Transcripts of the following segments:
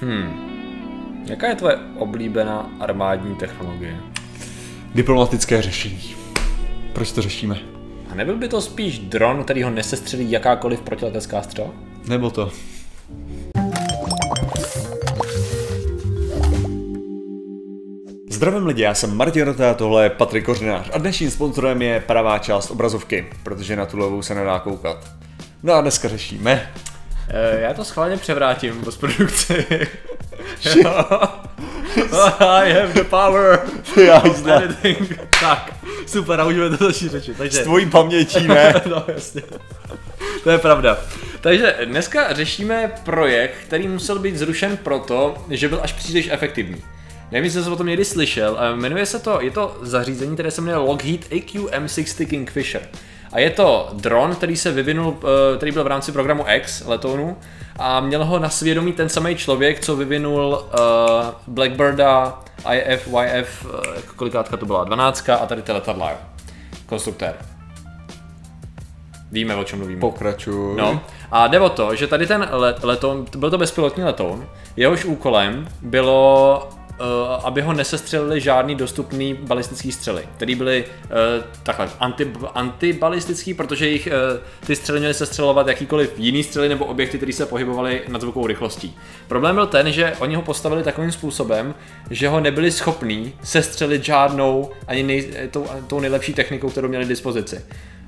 Hmm. Jaká je tvoje oblíbená armádní technologie? Diplomatické řešení. Proč to řešíme? A nebyl by to spíš dron, který ho nesestřelí jakákoliv protiletecká střela? Nebo to? Zdravím lidi, já jsem Martin Rota, tohle je Patrik Kořenář a dnešním sponzorem je pravá část obrazovky, protože na tu levou se nedá koukat. No a dneska řešíme. E, já to schválně převrátím v postprodukci. I have the power Já editing. Tak, super, a můžeme to začít řečit. Takže, S tvojí pamětí, ne? no jasně. To je pravda. Takže dneska řešíme projekt, který musel být zrušen proto, že byl až příliš efektivní. Nevím, jestli jsi o tom někdy slyšel, ale jmenuje se to, je to zařízení, které se jmenuje Lockheed AQ-M60 Kingfisher. A je to dron, který se vyvinul, eh, který byl v rámci programu X letounu a měl ho na svědomí ten samý člověk, co vyvinul uh, Blackbirda, IF, YF, uh, kolikátka to byla, 12 a tady ty letadla, jo. Konstruktér. Víme, o čem mluvíme. Pokračuj. No, a jde o to, že tady ten let, letoun, byl to bezpilotní letoun, jehož úkolem bylo, aby ho nesestřelili žádný dostupný balistický střely, který byly uh, takhle anti, antibalistický, protože jich uh, ty střely měly sestřelovat jakýkoliv jiný střely nebo objekty, které se pohybovaly nad zvukovou rychlostí. Problém byl ten, že oni ho postavili takovým způsobem, že ho nebyli schopní sestřelit žádnou ani nej, tou, tou nejlepší technikou, kterou měli k dispozici.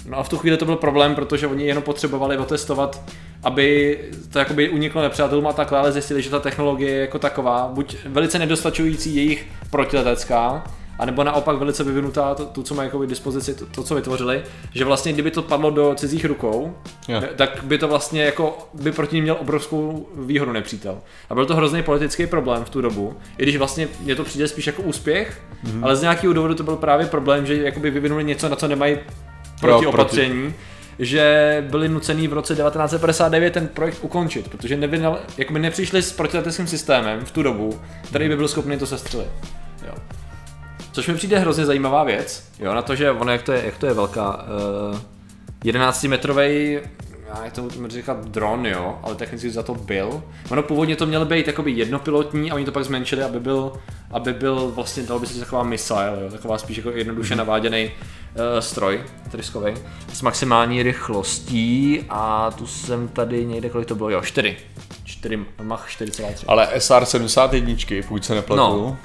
No a v tu chvíli to byl problém, protože oni jenom potřebovali otestovat, aby to jakoby uniklo nepřátelům a takhle, ale zjistili, že ta technologie je jako taková, buď velice nedostačující jejich protiletecká, anebo naopak velice vyvinutá, to, to co mají jako dispozici, to, to, co vytvořili, že vlastně kdyby to padlo do cizích rukou, Jo. tak by to vlastně jako, by proti ním měl obrovskou výhodu nepřítel. A byl to hrozný politický problém v tu dobu, i když vlastně mě to přijde spíš jako úspěch, mm-hmm. ale z nějakého důvodu to byl právě problém, že jakoby vyvinuli něco, na co nemají proti opatření, že byli nucený v roce 1959 ten projekt ukončit, protože nevynal, jakoby nepřišli s protileteckým systémem v tu dobu, který by byl schopný to sestřelit. Jo. Což mi přijde hrozně zajímavá věc, jo, na to, že ono, jak to je, jak to je velká, uh, 11 metrový já to můžu říkat dron, jo, ale technicky za to byl. Ono původně to mělo být jakoby jednopilotní a oni to pak zmenšili, aby byl, aby byl vlastně, dalo by se taková missile, jo, taková spíš jako jednoduše naváděný uh, stroj tryskový s maximální rychlostí a tu jsem tady někde, kolik to bylo, jo, 4. 4, Mach 4,3. Ale SR-71, pokud se nepletu, No.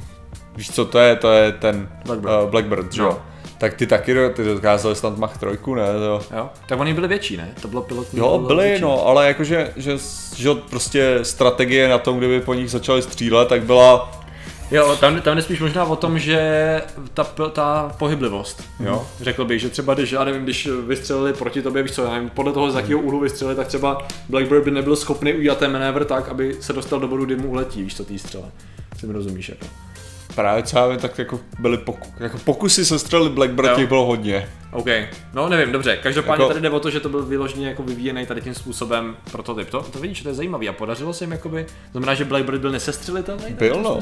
víš co to je, to je ten Blackbird. Uh, Blackbird, že No. jo? Tak ty taky, ty dokázali snad Mach 3, ne? To... Jo, tak oni byli větší, ne? To bylo pilotní. Jo, bylo větší. no, ale jakože, že, že prostě strategie na tom, kdyby po nich začali střílet, tak byla, Jo, tam, tam jde spíš možná o tom, že ta, ta pohyblivost, jo, řekl bych, že třeba když, já nevím, když vystřelili proti tobě, víš co, já nevím, podle toho, z jakého úhlu vystřelili, tak třeba Blackbird by nebyl schopný udělat ten manévr tak, aby se dostal do bodu, kdy mu uletí, víš co, tý střele. Si mi rozumíš, jako. Právě co já vím, tak jako byly poku, jako pokusy se střelit Blackbird, Jo. těch bylo hodně. OK, no nevím, dobře, každopádně Jako- tady jde o to, že to byl vyloženě jako vyvíjený tady tím způsobem prototyp. To, to vidíš, to je zajímavý a podařilo se jim jakoby, znamená, že Blackbird byl nesestřelitelný? Byl, no.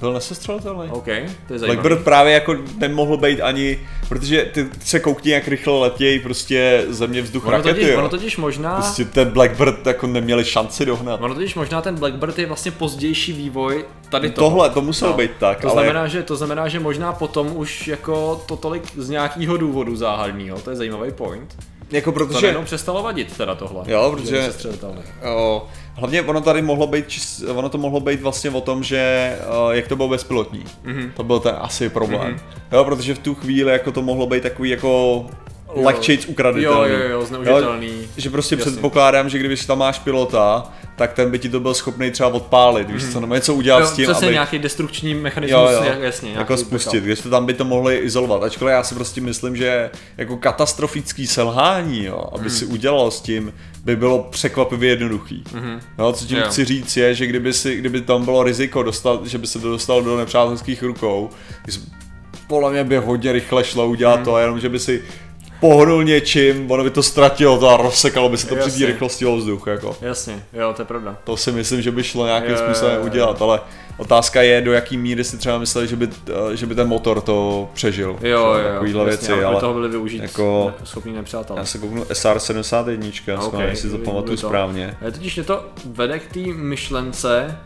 Byl nesestřelitelný. OK, to je zajímavý. Blackbird právě jako nemohl být ani, protože ty ty se koukni, jak rychle letějí prostě země vzduch Ono rakety, totiž, jo. ono totiž možná... Prostě ten Blackbird jako neměli šanci dohnat. Ono totiž možná ten Blackbird je vlastně pozdější vývoj tady to. Tohle, to muselo být tak, to ale znamená, že, to znamená, že možná potom už jako to tolik z nějakého důvodu záhadného, to je zajímavý point. jako To protože, najednou přestalo vadit teda tohle. Jo, že protože- je nesestřelitelné. o, hlavně ono tady mohlo být, ono to mohlo být vlastně o tom, že o, jak to bylo bezpilotní. Mhm. To byl ten asi problém. Jo, protože v tu chvíli jako to mohlo být takový jako lehčejc Jo, ukraditelný. jo, jo, zneužitelný. Že prostě Jasně. předpokládám, že když tam máš pilota, tak ten by ti to byl schopný třeba odpálit, víš co, nebo něco udělat Jo, s tím, přesně aby... nějaký destrukční mechanismus, Jo, jo, jasně. jako spustit, backup. jestli tam by to mohli izolovat. Ačkoliv já si prostě myslím, že jako katastrofický selhání, jo, aby Hmm. si udělal s tím, by bylo překvapivě jednoduchý. Mhm. No, co tím Jo. chci říct je, že kdyby, si, kdyby tam bylo riziko, dostat, že by se to dostalo do nepřátelských rukou, podle mě by hodně rychle šlo udělat Hmm. to, jenom že by si pohnul něčím, ono by to ztratilo to a rozsekalo by se to při té Jasně. rychlosti vzduch. Jako. Jasně, jo, to je pravda. To si myslím, že by šlo nějakým Jo, způsobem jo, jo. udělat, ale otázka je, do jaký míry si třeba mysleli, že by, že by ten motor to přežil. Jo, jo, jo, Takovýhle jasně, věci, aby ale toho byli využít jako- ne- schopní nepřátelé. já se kouknu SR71, Ok, okay, jestli to pamatuju to. správně. Ale totiž mě to vede k té myšlence,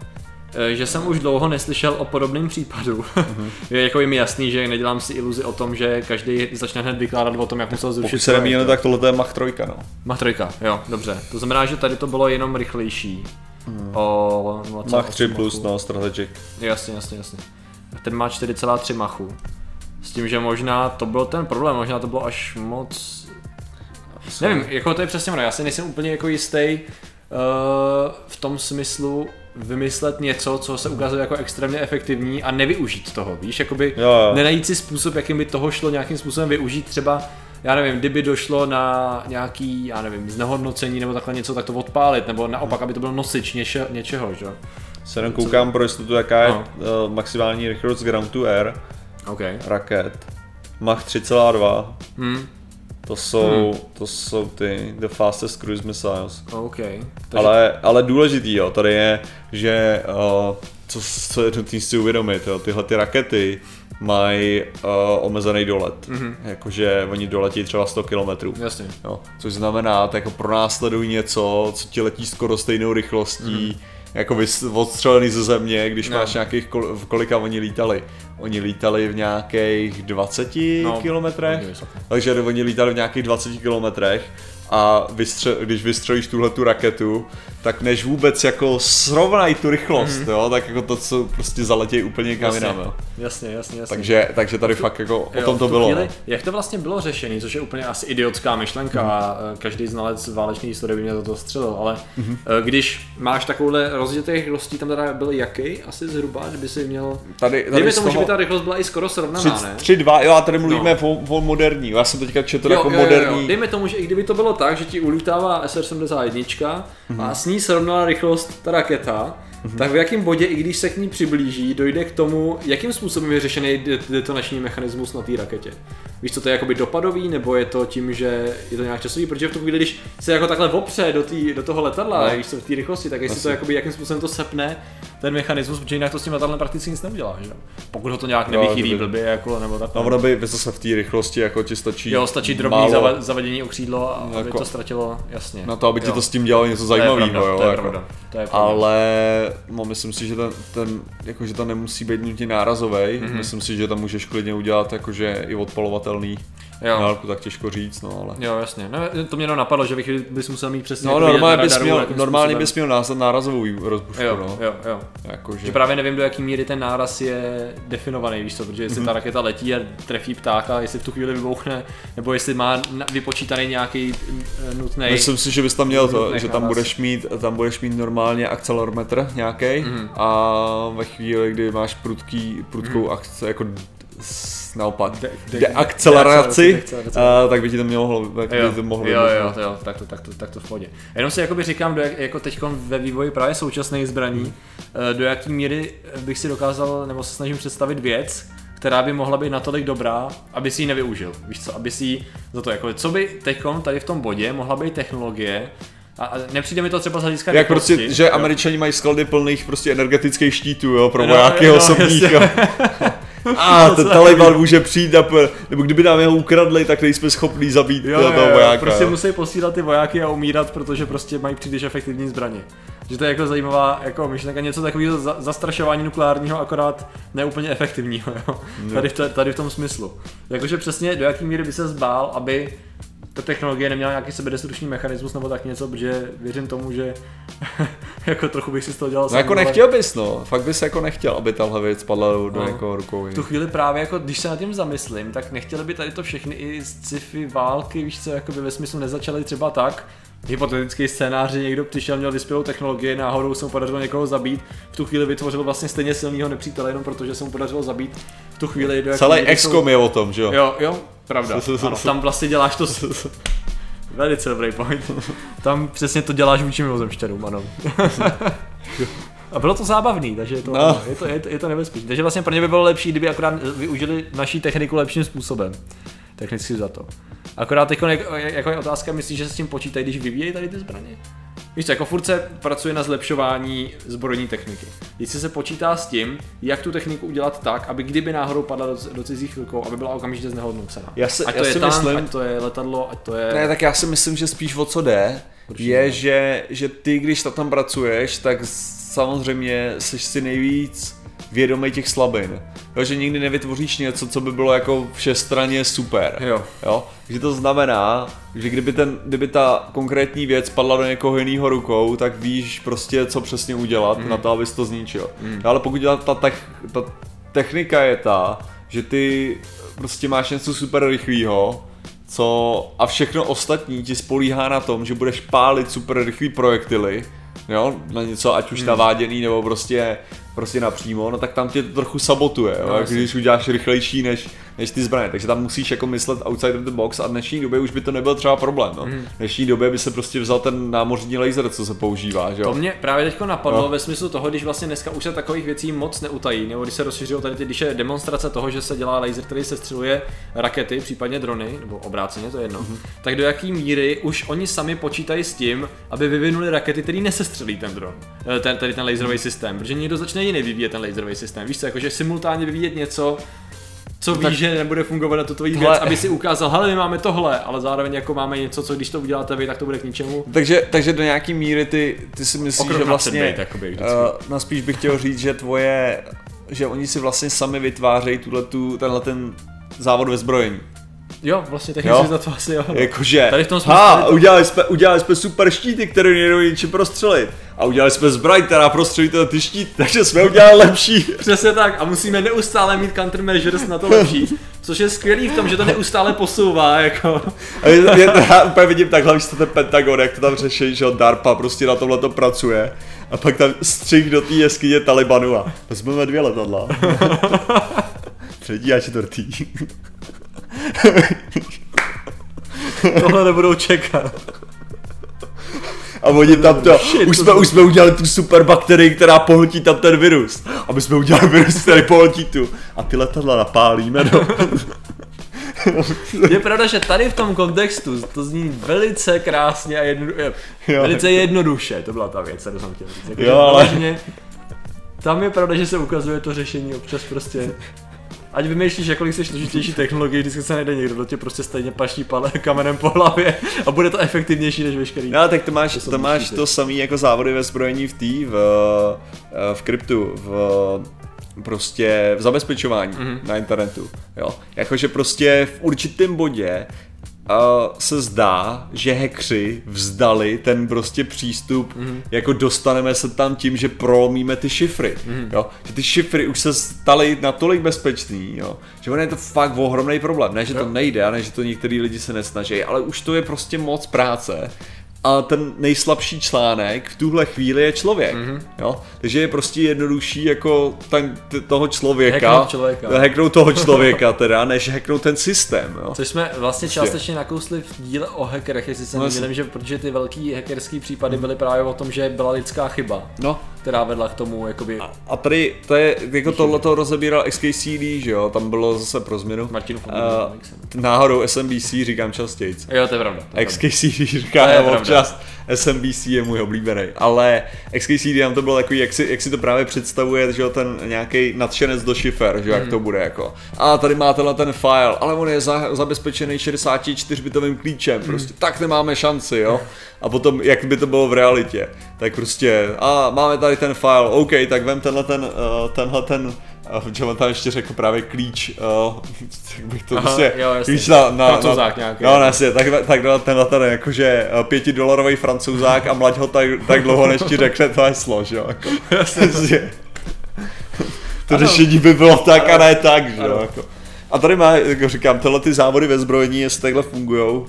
že jsem už dlouho neslyšel o podobném případu. Mm-hmm. je jako je mi jasný, že nedělám si iluzi o tom, že každý začne hned vykládat o tom, jak musel zrušit. Pokud se nemýlím, tak tohle je Mach 3, no. Mach 3, jo, dobře. To znamená, že tady to bylo jenom rychlejší. Mm. O Mach 3 plus, machu. no, strategic. Jasně, jasně, jasně. Ten má 4,3 machu. S tím, že možná to byl ten problém, možná to bylo až moc... Nevím, jako to je přesně ono, já si nejsem úplně jako jistý uh, v tom smyslu vymyslet něco, co se ukazuje jako extrémně efektivní a nevyužít toho, víš, jakoby jo, jo. nenajít si způsob, jakým by toho šlo nějakým způsobem využít třeba já nevím, kdyby došlo na nějaký, já nevím, znehodnocení nebo takhle něco, tak to odpálit, nebo naopak, aby to byl nosič něče, něčeho, že? Se jenom koukám pro jistotu, jaká je uh, maximální rychlost ground to air okay. raket. Mach 3,2. Hmm. To jsou, hmm. to jsou ty the fastest cruise missiles. Okay. Takže... Ale, ale důležitý jo, tady je, že uh, co, co je nutné si uvědomit, jo, tyhle ty rakety mají uh, omezený dolet. Mm-hmm. Jakože oni doletí třeba 100 km. Jasně. Jo, což znamená, tak jako pronásledují něco, co ti letí skoro stejnou rychlostí, mm-hmm jako odstřelený ze země, když no. máš nějakých, kol, v kolika oni lítali. Oni lítali v nějakých 20 no, kilometrech, takže oni lítali v nějakých 20 kilometrech a vystře- když vystřelíš tuhle tu raketu, tak než vůbec jako srovnají tu rychlost, mm. jo, tak jako to, co prostě zaletějí úplně kam jinam, jo. Jasně, jasně, jasně. Takže, takže tady tu, fakt jako jo, o tom to bylo. Chvíli, no. Jak to vlastně bylo řešený, což je úplně asi idiotská myšlenka mm. a e, každý znalec válečné historie by mě za to střelil, ale mm. když máš takovouhle rozdělité rychlostí, tam teda byl jaký asi zhruba, kdyby si měl... Tady, tady Dejme tomu, že by ta rychlost byla i skoro srovnaná, 3, ne? 3, 2, jo, a tady mluvíme no. o, o moderní, já jsem teďka četl jo, jako jo, moderní. Jo, jo. Dejme tomu, že i kdyby to bylo tak, že ti ulítává SR-71 mm-hmm. a s ní srovnala rychlost ta raketa, mm-hmm. tak v jakém bodě, i když se k ní přiblíží, dojde k tomu, jakým způsobem je řešený detonační mechanismus na té raketě. Víš, co to je jakoby dopadový, nebo je to tím, že je to nějak časový, protože v tu chvíli, když se jako takhle opře do, tý, do toho letadla, no. víš co, v té rychlosti, tak jestli Asi. to jakoby, jakým způsobem to sepne ten mechanismus, protože jinak to s tím letadlem prakticky nic neudělá, že? Pokud ho to nějak nevychýlí blbě, jako, nebo tak. No, ono by zase v té rychlosti, jako ti stačí. Jo, stačí drobný málo... zavedení o křídlo, a jako... aby to ztratilo, jasně. Na to, aby jo. ti to s tím dělalo něco zajímavého, jo. To je jako. pravda. To je pravda. Ale no, myslím si, že ten, ten jako, že to nemusí být nutně nárazový. Mm-hmm. Myslím si, že tam můžeš klidně udělat jakože i odpalovatelný. Jo. Dálku tak těžko říct, no ale. Jo, jasně. No, to mě jenom napadlo, že bych bys musel mít přesně. No, normálně bys měl, normálně bys měl nárazovou rozbušku, jo, no. Jo, jo. Jako, že... právě nevím, do jaký míry ten náraz je definovaný, víš co, protože jestli mm-hmm. ta raketa letí a trefí ptáka, jestli v tu chvíli vybouchne, nebo jestli má vypočítaný nějaký eh, nutný. Myslím si, že bys tam měl to, že tam budeš mít, tam budeš mít normálně akcelerometr nějaký mm-hmm. a ve chvíli, kdy máš prudký, prudkou mm-hmm. akce, jako naopak de, de, deakceleraci, de, tak by ti to mohlo, tak jo, by to mohlo jo, jo, jo, tak to, tak to, tak to v pohodě. Jenom si jakoby říkám, do jak, jako teď ve vývoji právě současných zbraní, hmm. do jaký míry bych si dokázal, nebo se snažím představit věc, která by mohla být natolik dobrá, aby si ji nevyužil. Víš co, aby si ji za to jako, co by teď tady v tom bodě mohla být technologie, a nepřijde mi to třeba z hlediska Jak prostě, že jo? američani mají sklady plných prostě energetických štítů, jo, pro vojáky no, osobních. A ten Taliban může přijít a nebo kdyby nám jeho ukradli, tak nejsme schopní zabít jo, toho jo, vojáka. Prostě jo. musí posílat ty vojáky a umírat, protože prostě mají příliš efektivní zbraně. Že to je jako zajímavá jako myšlenka, něco takového za, zastrašování nukleárního, akorát neúplně efektivního, jo? Tady, v, tady v tom smyslu. Jakože přesně do jaký míry by se zbál, aby ta technologie neměla nějaký sebedestrukční mechanismus nebo tak něco, protože věřím tomu, že jako trochu bych si z toho dělal No jako nechtěl bys, no. Fakt bys jako nechtěl, aby tahle věc padla do, no. jako rukou. Tu chvíli právě jako, když se nad tím zamyslím, tak nechtěli by tady to všechny i z sci-fi války, víš co, jako by ve smyslu nezačaly třeba tak, hypotetický scénář, že někdo přišel, měl vyspělou technologii, náhodou se mu podařilo někoho zabít, v tu chvíli vytvořil vlastně stejně silného nepřítele, jenom protože se mu podařilo zabít v tu chvíli. Do Celý XCOM jsou... je o tom, že jo? Jo, jo, pravda. ano, tam vlastně děláš to Velice dobrý point. Tam přesně to děláš vůči mimozemšťanům, ano. A bylo to zábavný, takže je to, no. je to, je to, je to nebezpečné. Takže vlastně pro ně by bylo lepší, kdyby akorát využili naší techniku lepším způsobem. Technicky za to. Akorát teď jako je otázka, myslíš, že se s tím počítají, když vyvíjejí tady ty zbraně? Víš co, jako furt se pracuje na zlepšování zbrojní techniky. Jestli se počítá s tím, jak tu techniku udělat tak, aby kdyby náhodou padla do, do cizích rukou, aby byla okamžitě znehodnocena. Já si, ať já to si je tank, myslím, ať to je letadlo, ať to je... Ne, tak já si myslím, že spíš o co jde, Určitě je, že, že ty, když tam pracuješ, tak samozřejmě jsi si nejvíc vědomý těch slabin. Jo, že nikdy nevytvoříš něco, co by bylo jako všestranně super. Jo. jo? Takže to znamená, že kdyby, ten, kdyby ta konkrétní věc padla do někoho jiného rukou, tak víš prostě, co přesně udělat mm. na to, abys to zničil. Mm. Ale pokud ta, ta, tech, ta technika je ta, že ty prostě máš něco super rychlého, co a všechno ostatní ti spolíhá na tom, že budeš pálit super rychlý projektily, jo, na něco, ať už hmm. naváděný nebo prostě prostě napřímo, no tak tam tě to trochu sabotuje, jo, no, když uděláš rychlejší než, než ty zbraně, takže tam musíš jako myslet outside of the box a v dnešní době už by to nebyl třeba problém, no. Mm. V dnešní době by se prostě vzal ten námořní laser, co se používá, že jo. To mě právě teď napadlo no. ve smyslu toho, když vlastně dneska už se takových věcí moc neutají, nebo když se rozšířilo tady ty, když je demonstrace toho, že se dělá laser, který se střeluje rakety, případně drony, nebo obráceně, to je jedno, mm. tak do jaký míry už oni sami počítají s tím, aby vyvinuli rakety, který nesestřelí ten dron, eh, ten, tady ten laserový systém, protože někdo začne jiný vyvíjet ten laserový systém. Víš co, jakože simultánně vyvíjet něco, co víš, tak... že nebude fungovat na tu tvoji věc, aby si ukázal, hele, my máme tohle, ale zároveň jako máme něco, co když to uděláte vy, tak to bude k ničemu. Takže, takže do nějaký míry ty, ty si myslíš, Okrok že vlastně, být, jakoby, uh, no spíš bych chtěl říct, že tvoje, že oni si vlastně sami vytvářejí tuhle tu, tenhle ten závod ve zbrojení. Jo, vlastně technicky za to asi jo. Jakože, Tady v tom ha, to... udělali, jsme, udělali jsme super štíty, které nejdou ničím prostřelit. A udělali jsme zbroj, která prostřelí ty štíty, takže jsme udělali lepší. Přesně tak a musíme neustále mít countermeasures na to lepší. Což je skvělý v tom, že to neustále posouvá, jako. A je, je, já úplně vidím takhle, to ten Pentagon, jak to tam řeší, že DARPA prostě na tomhle to pracuje. A pak tam střih do té jeskyně Talibanu a vezmeme dvě letadla. Třetí a čtvrtý. Tohle nebudou čekat. A oni tam to, Shit, už, jsme, už jsme udělali tu super bakterii, která pohltí tam ten virus. A my jsme udělali virus, který pohltí tu. A ty letadla napálíme, no. Je pravda, že tady v tom kontextu to zní velice krásně a jedno, jo, velice jednoduše, to byla ta věc, kterou jsem chtěl říct. Jako, jo, ale... tam je pravda, že se ukazuje to řešení občas prostě Ať vymýšlíš, jakolik jsi složitější technologie, vždycky se najde někdo, kdo tě prostě stejně paští pale kamenem po hlavě a bude to efektivnější než veškerý. No, tak to máš to, to, máš to samý jako závody ve zbrojení v tý, v, eh, v kryptu, v prostě v zabezpečování mm-hmm. na internetu. Jo. Jakože prostě v určitém bodě uh, se zdá, že hekři vzdali ten prostě přístup, mm-hmm. jako dostaneme se tam tím, že prolomíme ty šifry, mm-hmm. jo, že ty šifry už se staly natolik bezpečný, jo, že ono je to fakt ohromný problém, ne, že to nejde a ne, že to některý lidi se nesnaží, ale už to je prostě moc práce a ten nejslabší článek v tuhle chvíli je člověk. Mm-hmm. Jo? Takže je prostě jednodušší jako ten, t- toho člověka, hacknout, člověka. hacknout toho člověka teda, než hacknout ten systém. Jo? Což jsme vlastně prostě. částečně nakousli v díle o hackerech, jestli se no, nemýlím, že protože ty velký hackerský případy byly právě o tom, že byla lidská chyba. No, která vedla k tomu, jakoby... A, a tady, to je, jako tohle to rozebíral XKCD, že jo, tam bylo zase pro změnu. Martinu uh, Náhodou SMBC říkám častěji. Jo, to je pravda. To je XKCD říkám občas. SMBC je můj oblíbený, ale XKCD nám to bylo takový, jak si, jak si to právě představuje, že jo, ten nějaký nadšenec do šifer, že jo, mm. jak to mhm. bude jako. A tady máte na ten file, ale on je za, zabezpečený 64-bitovým klíčem, prostě mm. tak nemáme šanci, jo. A potom, jak by to bylo v realitě, tak prostě, a máme tady ten file, OK, tak vem tenhle ten, uh, tenhle ten že on tam ještě řekl právě klíč, uh, jak bych to Aha, prostě, jo, klíč na, na, francouzák na, nějaký. No, jasně, tak, tak tenhle ten jakože eh, pětidolarový francouzák a mlať ho tak, tak dlouho, než ti řekne to heslo, že jo, jako, jasně. to ano. řešení by bylo tak a ne tak, že jo, jako. A tady má, jako říkám, tyhle ty závody ve zbrojení, jestli takhle fungujou,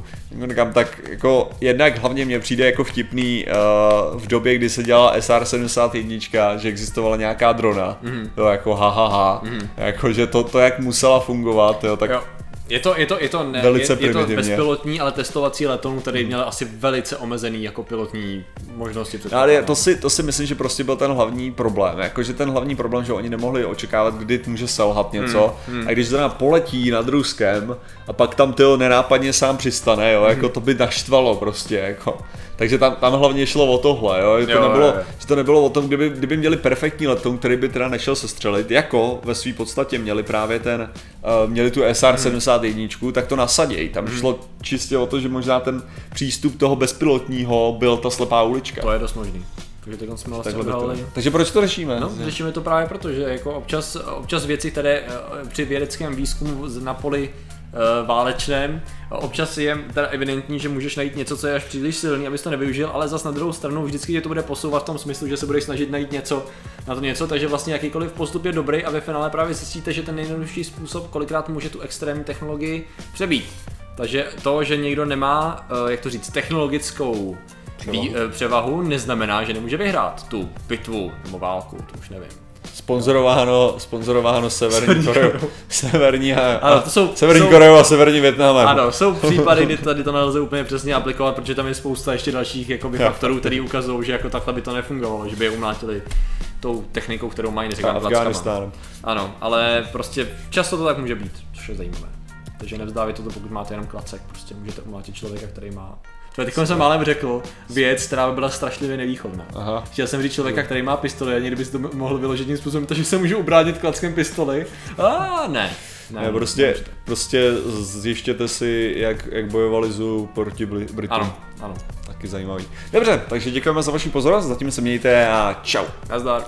říkám, tak jako jednak hlavně mě přijde jako vtipný uh, v době, kdy se dělala SR-71, že existovala nějaká drona, mm-hmm. to jako ha, ha, ha. Mm-hmm. jako že to, to jak musela fungovat, jo, tak jo. Je to, je to, je to, ne, velice je, je to bezpilotní, ale testovací letoun, který hmm. měl asi velice omezený jako pilotní možnosti. Ale to si, to si myslím, že prostě byl ten hlavní problém. Jakože ten hlavní problém, že oni nemohli očekávat, kdy může selhat něco. Hmm. Hmm. A když zrovna poletí nad Ruskem a pak tam ty nenápadně sám přistane, jo, jako hmm. to by naštvalo prostě. Jako. Takže tam, tam hlavně šlo o tohle, jo? Že, to jo, nebylo, že to nebylo o tom, kdyby, kdyby měli perfektní letoun, který by teda nešel sestřelit, jako ve své podstatě měli právě ten, uh, měli tu SR-71, hmm. tak to nasadějí. Tam hmm. šlo čistě o to, že možná ten přístup toho bezpilotního byl ta slepá ulička. To je dost možný. Takže teď jsme vlastně Takhle by to-. Takže proč to řešíme? No, řešíme to právě proto, že jako občas, občas věci, které eh, při vědeckém výzkumu na poli válečném, občas je teda evidentní, že můžeš najít něco, co je až příliš silný, abys to nevyužil, ale zas na druhou stranu vždycky tě to bude posouvat v tom smyslu, že se budeš snažit najít něco na to něco, takže vlastně jakýkoliv postup je dobrý a ve finále právě zjistíte, že ten nejjednodušší způsob kolikrát může tu extrémní technologii přebít. Takže to, že někdo nemá, eh, jak to říct, technologickou Převahu. Vý, eh, převahu neznamená, že nemůže vyhrát tu bitvu nebo válku, to už nevím. Sponzorováno, sponzorováno Severní Severní Koreou. Severní a, Ano, to jsou- Severní jsou- Koreou a Severní Větnamem. Ano, jsou případy, kdy tady to nelze úplně přesně aplikovat, protože tam je spousta ještě dalších jakoby, Jo. faktorů, které ukazují, že jako takhle by to nefungovalo, že by je umlátili tou technikou, kterou mají, neříkám plackama. Afghánistánem. Ano, ale prostě často to tak může být, což je zajímavé. Takže nevzdávejte to, pokud máte jenom klacek, prostě můžete umlátit člověka, který má. Teď jsem málem řekl věc, která by byla strašlivě nevýchovná. Aha. Chtěl jsem říct člověka, který má pistoli a někdy bys to mohl vyložit tím způsobem, takže se můžu ubránit klackem pistoli. A ne. Ne, Ne, prostě, nemůžete. prostě zjištěte si, jak, jak bojovali ZU proti Britům. Ano, ano. Taky zajímavý. Dobře, takže děkujeme za vaši pozornost, zatím se mějte a čau. Nazdar.